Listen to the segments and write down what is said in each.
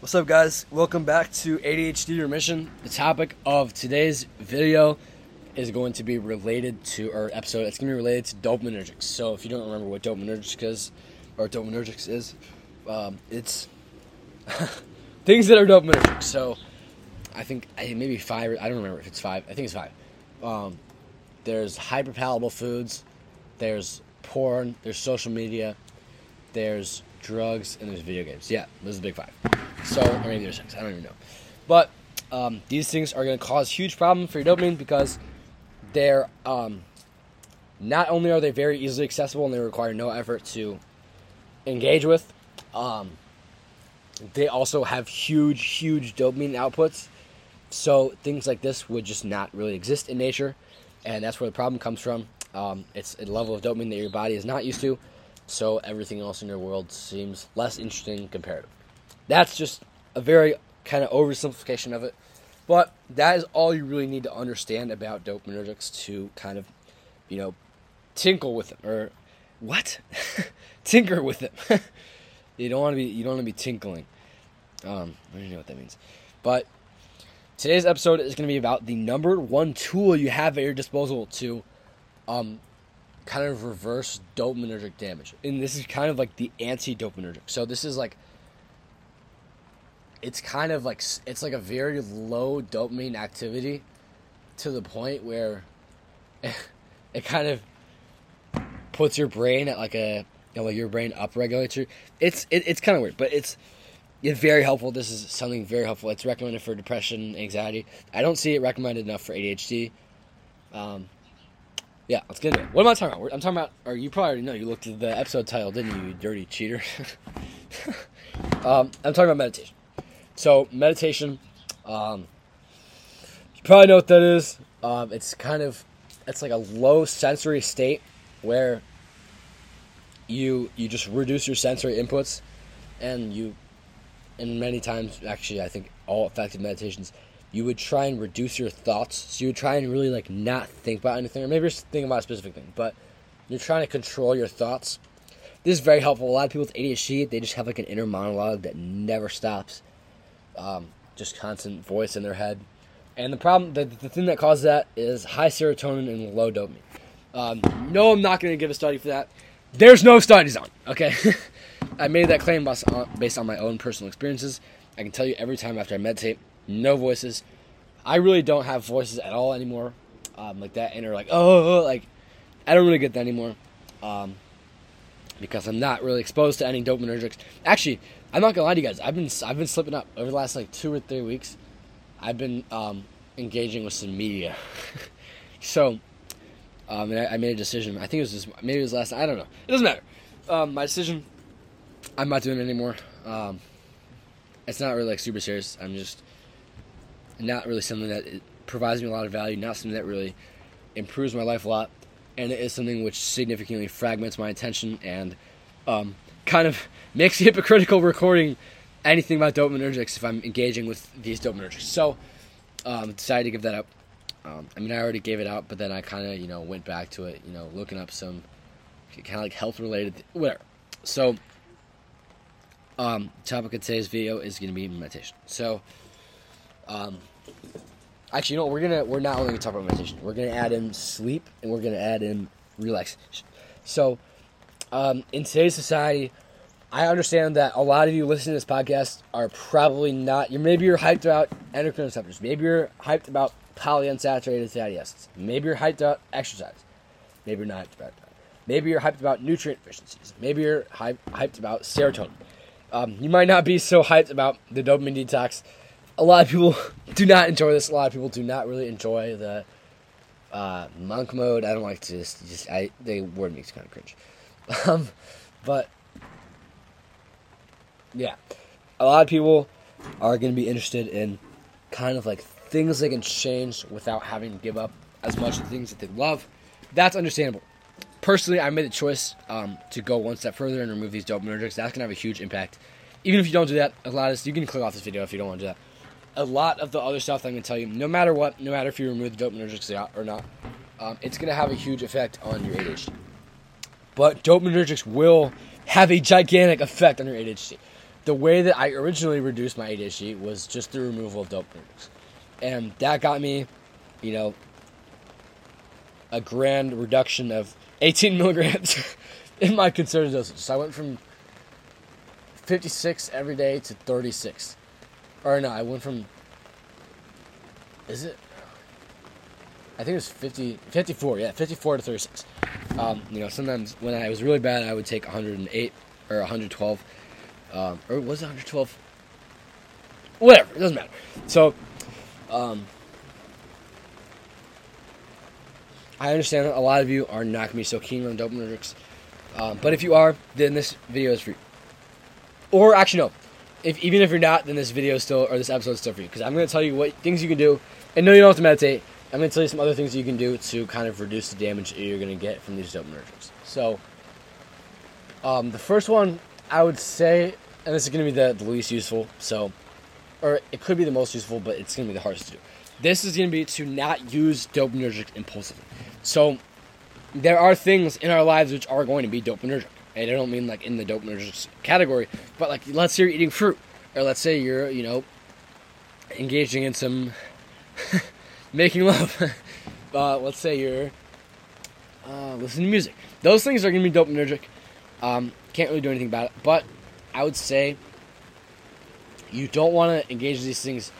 What's up, guys? Welcome back to ADHD Remission. The topic of today's video is going to be related to our episode. It's going to be related to dopaminergics. So, if you don't remember what dopaminergics is, or dopaminergics is, um, it's things that are dopaminergic. So, I think maybe five. I don't remember if it's five. I think it's five. Um, there's hyperpalatable foods. There's porn. There's social media. There's drugs, and there's video games. Yeah, those are the big five. So, or maybe there's six. I don't even know. But um, these things are going to cause huge problem for your dopamine because they're um, not only are they very easily accessible and they require no effort to engage with, um, they also have huge, huge dopamine outputs. So things like this would just not really exist in nature, and that's where the problem comes from. Um, it's a level of dopamine that your body is not used to, so everything else in your world seems less interesting compared. That's just a very kind of oversimplification of it, but that is all you really need to understand about dopaminergics to kind of, you know, tinkle with them or what, tinker with them. you don't want to be you don't want to be tinkling. Um, I don't know what that means, but today's episode is going to be about the number one tool you have at your disposal to, um, kind of reverse dopaminergic damage, and this is kind of like the anti-dopaminergic. So this is like it's kind of like it's like a very low dopamine activity to the point where it kind of puts your brain at like a you know, your brain upregulates it's it, it's kind of weird but it's it's very helpful. This is something very helpful. It's recommended for depression anxiety. I don't see it recommended enough for adhd um, yeah let's get into it. What am i talking about? I'm talking about or you probably already know you looked at the episode title didn't you you dirty cheater? Um, i'm talking about meditation so meditation, um, you probably know what that is. Um, it's kind of it's like a low sensory state where you you just reduce your sensory inputs, and you, and many times actually I think all effective meditations, you would try and reduce your thoughts. So you would try and really like not think about anything, or maybe just think about a specific thing, but you're trying to control your thoughts. This is very helpful. A lot of people with ADHD, they just have like an inner monologue that never stops um, just constant voice in their head. And the problem, the, the thing that causes that is high serotonin and low dopamine. Um, no, I'm not going to give a study for that. There's no studies on. Okay, I made that claim based on my own personal experiences. I can tell you every time after I meditate, no voices. I really don't have voices at all anymore, um, like that inner like oh like I don't really get that anymore, um, because I'm not really exposed to any dopaminergics. Actually, I'm not gonna lie to you guys. I've been I've been slipping up over the last like two or three weeks. I've been um, engaging with some media. so, um, I, I, made a decision. I think it was just, maybe it was last. I don't know. It doesn't matter. Um, my decision. I'm not doing it anymore. Um, it's not really like super serious. I'm just not really something that provides me a lot of value. Not something that really improves my life a lot, and it is something which significantly fragments my attention and um, kind of makes hypocritical recording anything about dopaminergics if I'm engaging with these dopaminergics. So, um, decided to give that up. Um, I mean, I already gave it out, but then I kind of, you know, went back to it, you know, looking up some kind of like health related, whatever. So, um, topic of today's video is going to be meditation. So, um, actually, you know, we're gonna we're not only gonna talk about meditation. We're gonna add in sleep and we're gonna add in relaxation. So, um, in today's society, I understand that a lot of you listening to this podcast are probably not. You maybe you're hyped about endocrine receptors. Maybe you're hyped about polyunsaturated fatty acids. Maybe you're hyped about exercise. Maybe you're not hyped about that. Maybe you're hyped about nutrient deficiencies. Maybe you're hyped about serotonin. Um, you might not be so hyped about the dopamine detox. A lot of people do not enjoy this. A lot of people do not really enjoy the uh, monk mode. I don't like to just, just I the word makes kind of cringe. Um, but yeah, a lot of people are going to be interested in kind of like things they can change without having to give up as much of the things that they love. That's understandable. Personally, I made the choice um, to go one step further and remove these dopaminergics. That's going to have a huge impact. Even if you don't do that, a lot of you can click off this video if you don't want to do that. A lot of the other stuff I'm going to tell you, no matter what, no matter if you remove the dopaminergics or not, um, it's going to have a huge effect on your ADHD. But dopaminergics will have a gigantic effect on your ADHD. the way that I originally reduced my ADHD was just the removal of dopaminergics, and that got me, you know, a grand reduction of 18 milligrams in my Concerta dosage. So I went from 56 every day to 36. Or no, I went from. Is it? I think it was 50, 54, yeah, 54 to 36. Um, you know, sometimes when I was really bad, I would take 108 or 112. Um, or was it 112? Whatever, it doesn't matter. So, um, I understand that a lot of you are not going to be so keen on dopaminergics. Um, but if you are, then this video is for you. Or actually, no. If even if you're not, then this video is still or this episode is still for you because I'm going to tell you what things you can do. And no, you don't have to meditate. I'm going to tell you some other things you can do to kind of reduce the damage you're going to get from these dopaminergics. So, um, the first one I would say, and this is going to be the, the least useful. So, or it could be the most useful, but it's going to be the hardest to do. This is going to be to not use dopaminergics impulsively. So there are things in our lives which are going to be dopaminergic. And I don't mean like in the dopaminergic category, but like let's say you're eating fruit, or let's say you're, you know, engaging in some making love. uh, let's say you're uh, listening to music. Those things are going to be dopaminergic. Um, can't really do anything about it. But I would say you don't want to engage these things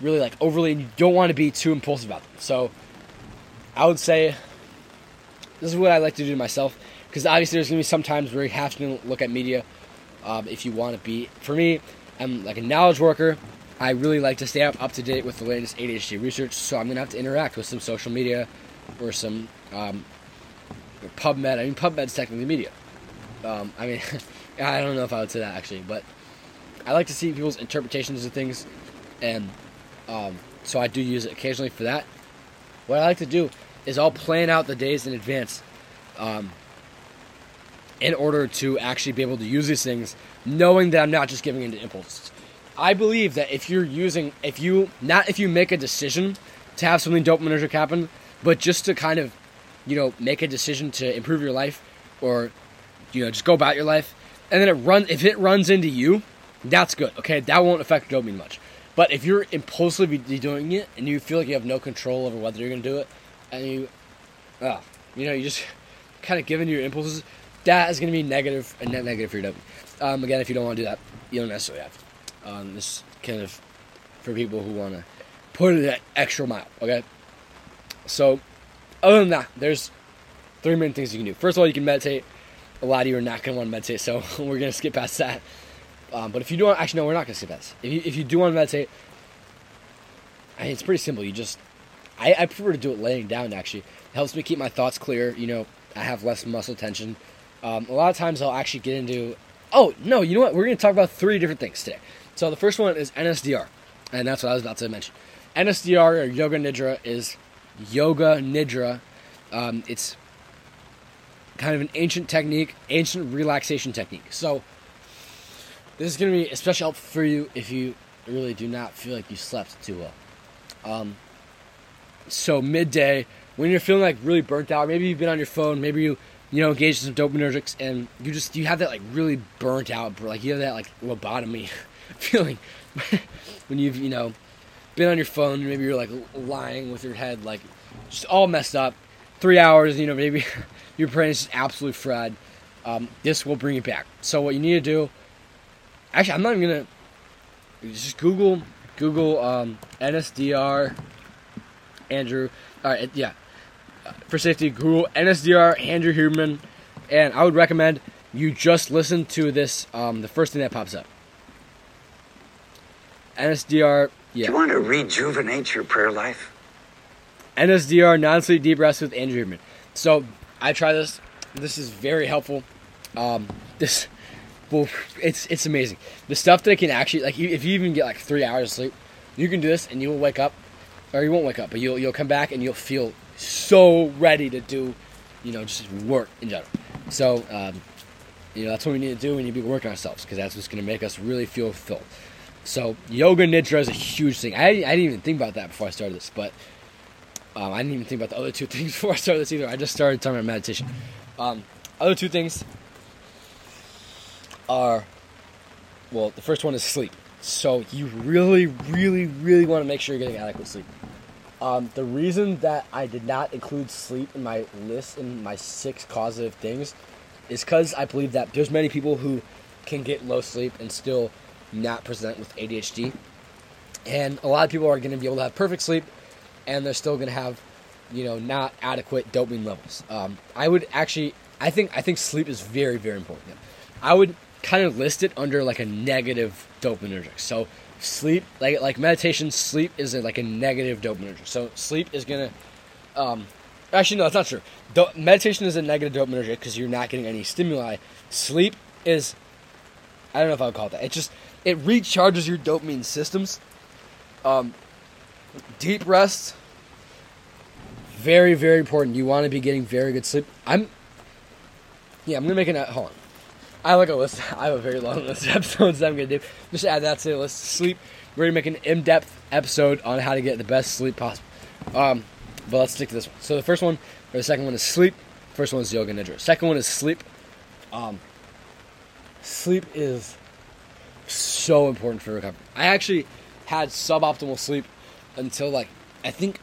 really like overly, and you don't want to be too impulsive about them. So I would say this is what I like to do to myself because obviously there's gonna be some times where you have to look at media um, if you want to be. For me, I'm like a knowledge worker. I really like to stay up up to date with the latest ADHD research, so I'm gonna have to interact with some social media or some um, PubMed. I mean, PubMed's technically media. Um, I mean, I don't know if I would say that actually, but I like to see people's interpretations of things, and um, so I do use it occasionally for that. What I like to do is I'll plan out the days in advance um, in order to actually be able to use these things, knowing that I'm not just giving into impulses. I believe that if you're using, if you, not if you make a decision to have something dopaminergic happen, but just to kind of, you know, make a decision to improve your life or, you know, just go about your life, and then it runs, if it runs into you, that's good, okay? That won't affect dopamine much. But if you're impulsively doing it and you feel like you have no control over whether you're going to do it, and you, uh, you know, you just kind of giving your impulses, that is going to be negative and net negative for your dopamine. Um, again, if you don't want to do that, you don't necessarily have to. Um, this kind of for people who want to put it that extra mile. Okay. So, other than that, there's three main things you can do. First of all, you can meditate. A lot of you are not going to want to meditate, so we're going to skip past that. Um, but if you do want, actually, no, we're not going to skip past. If you, if you do want to meditate, I mean, it's pretty simple. You just I, I prefer to do it laying down. Actually, it helps me keep my thoughts clear. You know, I have less muscle tension. Um, a lot of times I'll actually get into. Oh no, you know what? We're going to talk about three different things today. So the first one is NSDR, and that's what I was about to mention. NSDR or Yoga Nidra is Yoga Nidra. Um, it's kind of an ancient technique, ancient relaxation technique. So this is going to be especially helpful for you if you really do not feel like you slept too well. Um, so midday, when you're feeling like really burnt out, maybe you've been on your phone, maybe you you know engaged in some dopaminergics, and you just you have that like really burnt out, like you have that like lobotomy feeling when you've you know been on your phone, maybe you're like lying with your head like just all messed up, three hours, you know maybe your brain is just absolutely fried. Um, this will bring it back. So what you need to do, actually, I'm not even gonna just Google Google um, NSDR Andrew. All right, yeah. For safety, Google NSDR Andrew Huberman, and I would recommend you just listen to this. Um, the first thing that pops up. NSDR. Yeah. Do you want to rejuvenate your prayer life? NSDR non-sleep deep rest with Andrew Huberman. So I try this. This is very helpful. Um, this, well, it's it's amazing. The stuff that I can actually like if you even get like three hours of sleep, you can do this and you will wake up or you won't wake up, but you'll you'll come back and you'll feel so ready to do, you know, just work in general. So, um, you know, that's what we need to do. We need to be working ourselves because that's what's going to make us really feel fulfilled. So, yoga nidra is a huge thing. I, I didn't even think about that before I started this, but um, I didn't even think about the other two things before I started this either. I just started talking about meditation. Um, other two things are well, the first one is sleep. So you really, really, really want to make sure you're getting adequate sleep. Um, the reason that I did not include sleep in my list in my six causative things is because I believe that there's many people who can get low sleep and still not present with ADHD, and a lot of people are going to be able to have perfect sleep, and they're still going to have, you know, not adequate dopamine levels. Um, I would actually, I think, I think sleep is very, very important. I would kind of list it under like a negative dopaminergic. So sleep, like like meditation, sleep is like a negative dopaminergic. So sleep is gonna, um, actually no, that's not true. Do- meditation is a negative dopaminergic because you're not getting any stimuli. Sleep is, I don't know if I would call it that. It just it recharges your dopamine systems. Um, deep rest, very very important. You want to be getting very good sleep. I'm, yeah, I'm gonna make an hold on. I have like a list. I have a very long list of episodes that I'm gonna do. Just add that to the list. Sleep. We're gonna make an in-depth episode on how to get the best sleep possible. Um, but let's stick to this one. So the first one, or the second one is sleep. First one is yoga nidra. Second one is sleep. Um, sleep is so important for recovery. I actually had suboptimal sleep until like I think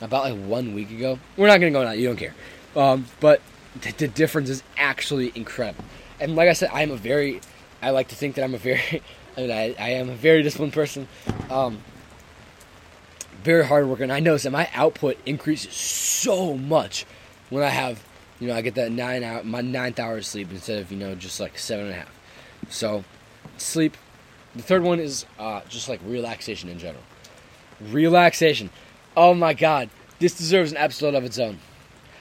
about like one week ago. We're not gonna go on. You don't care. Um, but the, the difference is actually incredible. And like I said, I am a very, I like to think that I'm a very, I mean, I, I am a very disciplined person. Um, very hard worker, and I notice that my output increases so much when I have, you know, I get that nine hour, my ninth hour of sleep instead of you know just like seven and a half. So, sleep. The third one is uh, just like relaxation in general. Relaxation. Oh my god, this deserves an episode of its own.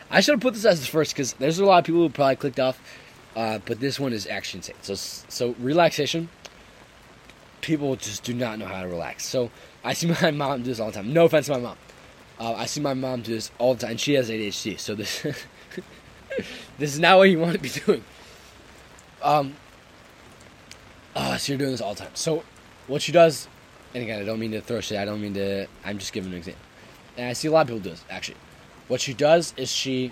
I should have put this as the first because there's a lot of people who probably clicked off, uh, but this one is actually insane. So, so relaxation. People just do not know how to relax. So I see my mom do this all the time. No offense to my mom. Uh, I see my mom do this all the time. She has ADHD, so this this is not what you want to be doing. Um. Uh, so you're doing this all the time. So what she does, and again, I don't mean to throw shit. I don't mean to. I'm just giving an example. And I see a lot of people do this actually. What she does is she,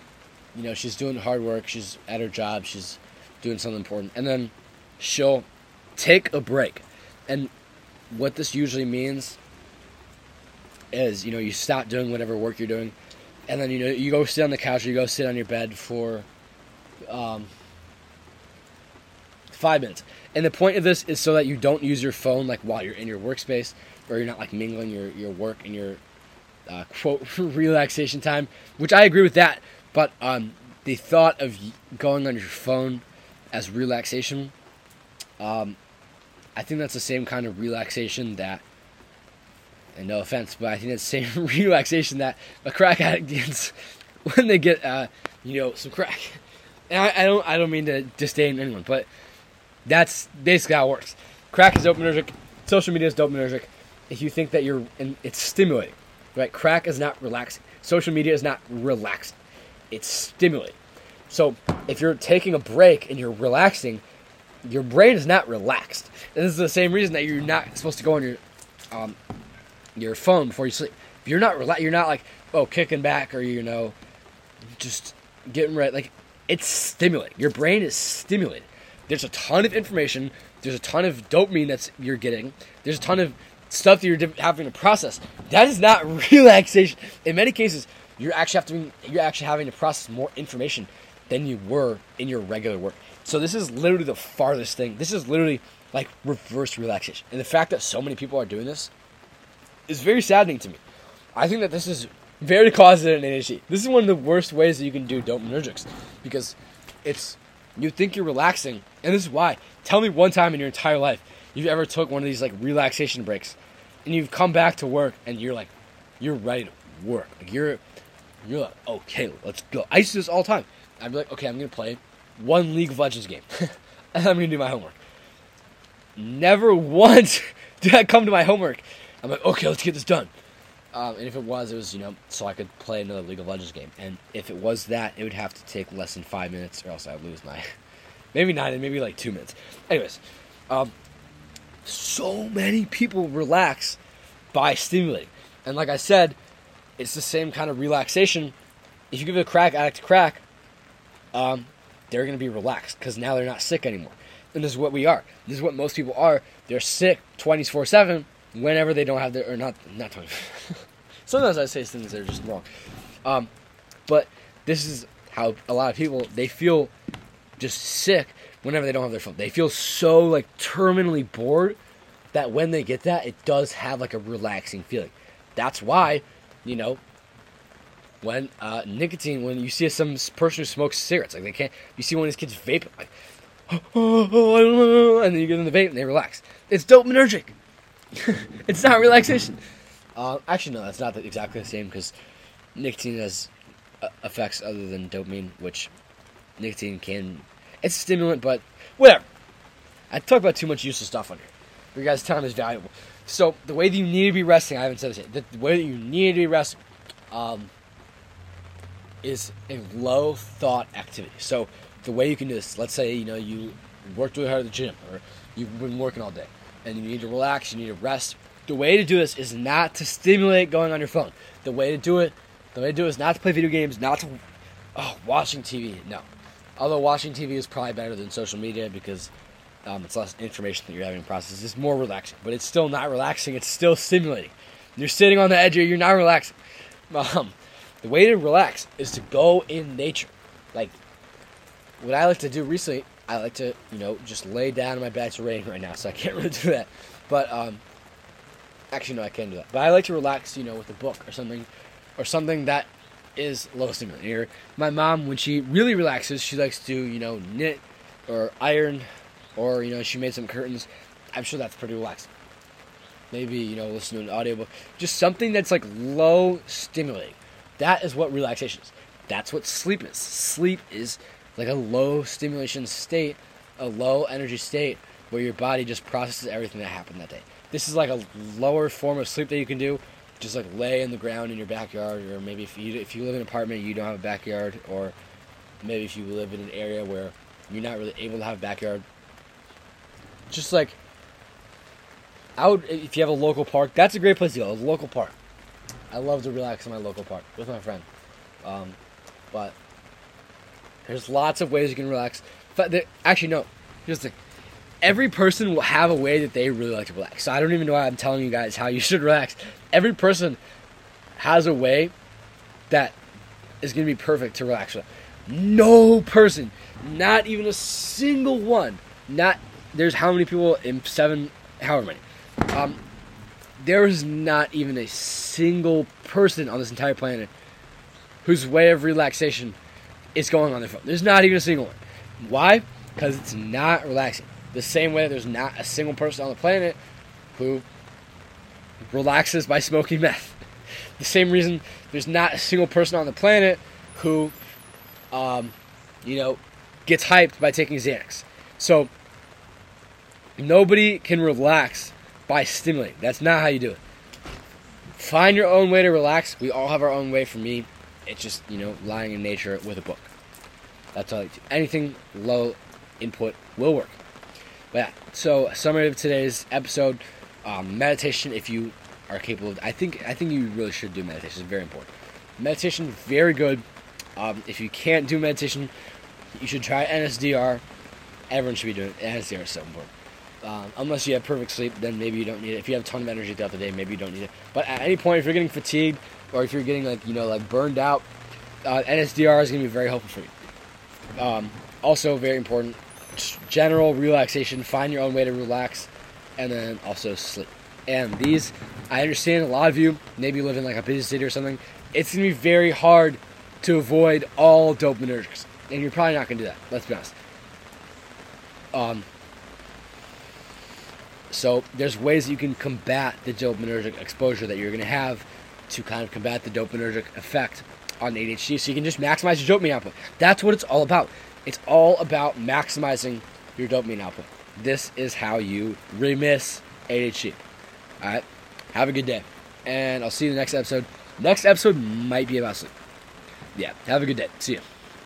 you know, she's doing hard work. She's at her job. She's doing something important, and then she'll take a break. And what this usually means is you know you stop doing whatever work you're doing and then you know you go sit on the couch or you go sit on your bed for um, five minutes and the point of this is so that you don't use your phone like while you're in your workspace or you're not like mingling your, your work and your uh, quote relaxation time which i agree with that but um, the thought of going on your phone as relaxation um, i think that's the same kind of relaxation that and no offense, but I think it's the same relaxation that a crack addict gets when they get, uh, you know, some crack. And I, I, don't, I don't mean to disdain anyone, but that's basically how it works. Crack is dopaminergic. Social media is dopaminergic. If you think that you're, and it's stimulating, right? Crack is not relaxing. Social media is not relaxing. It's stimulating. So if you're taking a break and you're relaxing, your brain is not relaxed. And this is the same reason that you're not supposed to go on your um, your phone before you sleep. If you're not rela- you're not like oh kicking back or you know just getting ready. Like it's stimulating. Your brain is stimulated. There's a ton of information. There's a ton of dopamine that's you're getting. There's a ton of stuff that you're having to process. That is not relaxation. In many cases, you're actually having you're actually having to process more information than you were in your regular work. So this is literally the farthest thing. This is literally like reverse relaxation. And the fact that so many people are doing this is very saddening to me. I think that this is very causative in ADHD. This is one of the worst ways that you can do dopaminergics because it's you think you're relaxing, and this is why. Tell me one time in your entire life you've ever took one of these like relaxation breaks, and you've come back to work and you're like, you're ready to work. Like you're, you're like, okay, let's go. I used to do this all the time. I'd be like, okay, I'm gonna play one League of Legends game, and I'm gonna do my homework. Never once did I come to my homework I'm like, okay, let's get this done. Um, and if it was, it was you know so I could play another League of Legends game. And if it was that, it would have to take less than five minutes, or else I'd lose my maybe nine, maybe like two minutes. Anyways, um, so many people relax by stimulating, and like I said, it's the same kind of relaxation. If you give it a crack addict crack, um, they're going to be relaxed because now they're not sick anymore. And this is what we are. This is what most people are. They're sick 24 7 whenever they don't have their, or not, not 20. Sometimes I say things that are just wrong. Um, but this is how a lot of people, they feel just sick whenever they don't have their phone. They feel so like terminally bored that when they get that, it does have like a relaxing feeling. That's why, you know, when uh, nicotine, when you see some person who smokes cigarettes, like they can't, you see one of these kids vaping, like, and then you get in the vape and they relax. It's dopaminergic. it's not relaxation. Uh, actually, no, that's not exactly the same because nicotine has uh, effects other than dopamine, which nicotine can. It's a stimulant, but whatever. I talk about too much useless stuff on here. Your guys' time is valuable. So the way that you need to be resting, I haven't said this yet. The way that you need to be resting, um, is a low thought activity. So the way you can do this, let's say you know you worked really hard at the gym or you've been working all day and you need to relax, you need to rest. The way to do this is not to stimulate going on your phone. The way to do it, the way to do it is not to play video games, not to oh, watching TV. No. Although watching TV is probably better than social media because um, it's less information that you're having to process. It's more relaxing, but it's still not relaxing. It's still stimulating. You're sitting on the edge here. You're not relaxing. Um, the way to relax is to go in nature. Like what I like to do recently, I like to you know just lay down in my bed. It's raining right now, so I can't really do that. But um, actually, no, I can do that. But I like to relax, you know, with a book or something, or something that is low stimulant. Here, my mom, when she really relaxes, she likes to you know knit or iron, or you know she made some curtains. I'm sure that's pretty relaxing. Maybe you know listen to an audiobook, just something that's like low stimulating. That is what relaxation is. That's what sleep is. Sleep is like a low stimulation state, a low energy state where your body just processes everything that happened that day. This is like a lower form of sleep that you can do. Just like lay in the ground in your backyard, or maybe if you if you live in an apartment you don't have a backyard, or maybe if you live in an area where you're not really able to have a backyard. Just like I would, if you have a local park, that's a great place to go. A local park. I love to relax in my local park with my friend. Um, but there's lots of ways you can relax. But actually, no. Here's the thing. Every person will have a way that they really like to relax. So I don't even know why I'm telling you guys how you should relax. Every person has a way that is going to be perfect to relax with. No person, not even a single one, not there's how many people in seven, however many. Um, there is not even a single person on this entire planet whose way of relaxation is going on their phone. There's not even a single one. Why? Because it's not relaxing. The same way there's not a single person on the planet who relaxes by smoking meth. The same reason there's not a single person on the planet who, um, you know, gets hyped by taking Xanax. So nobody can relax by stimulating. That's not how you do it. Find your own way to relax. We all have our own way. For me, it's just you know lying in nature with a book. That's all I do. Anything low input will work. But yeah, so summary of today's episode: um, meditation. If you are capable, of, I think I think you really should do meditation. It's very important. Meditation, very good. Um, if you can't do meditation, you should try NSDR. Everyone should be doing it. NSDR is so important. Um, unless you have perfect sleep, then maybe you don't need it. If you have a ton of energy throughout the day, maybe you don't need it. But at any point, if you're getting fatigued or if you're getting like you know like burned out, uh, NSDR is going to be very helpful for you. Um, also, very important, general relaxation. Find your own way to relax, and then also sleep. And these, I understand a lot of you maybe live in like a busy city or something. It's going to be very hard to avoid all dopaminergics, and you're probably not going to do that. Let's be honest. Um, so there's ways that you can combat the dopaminergic exposure that you're going to have to kind of combat the dopaminergic effect on ADHD. So you can just maximize your dopamine output. That's what it's all about. It's all about maximizing your dopamine output. This is how you remiss ADHD. All right. Have a good day, and I'll see you in the next episode. Next episode might be about sleep. Yeah. Have a good day. See you.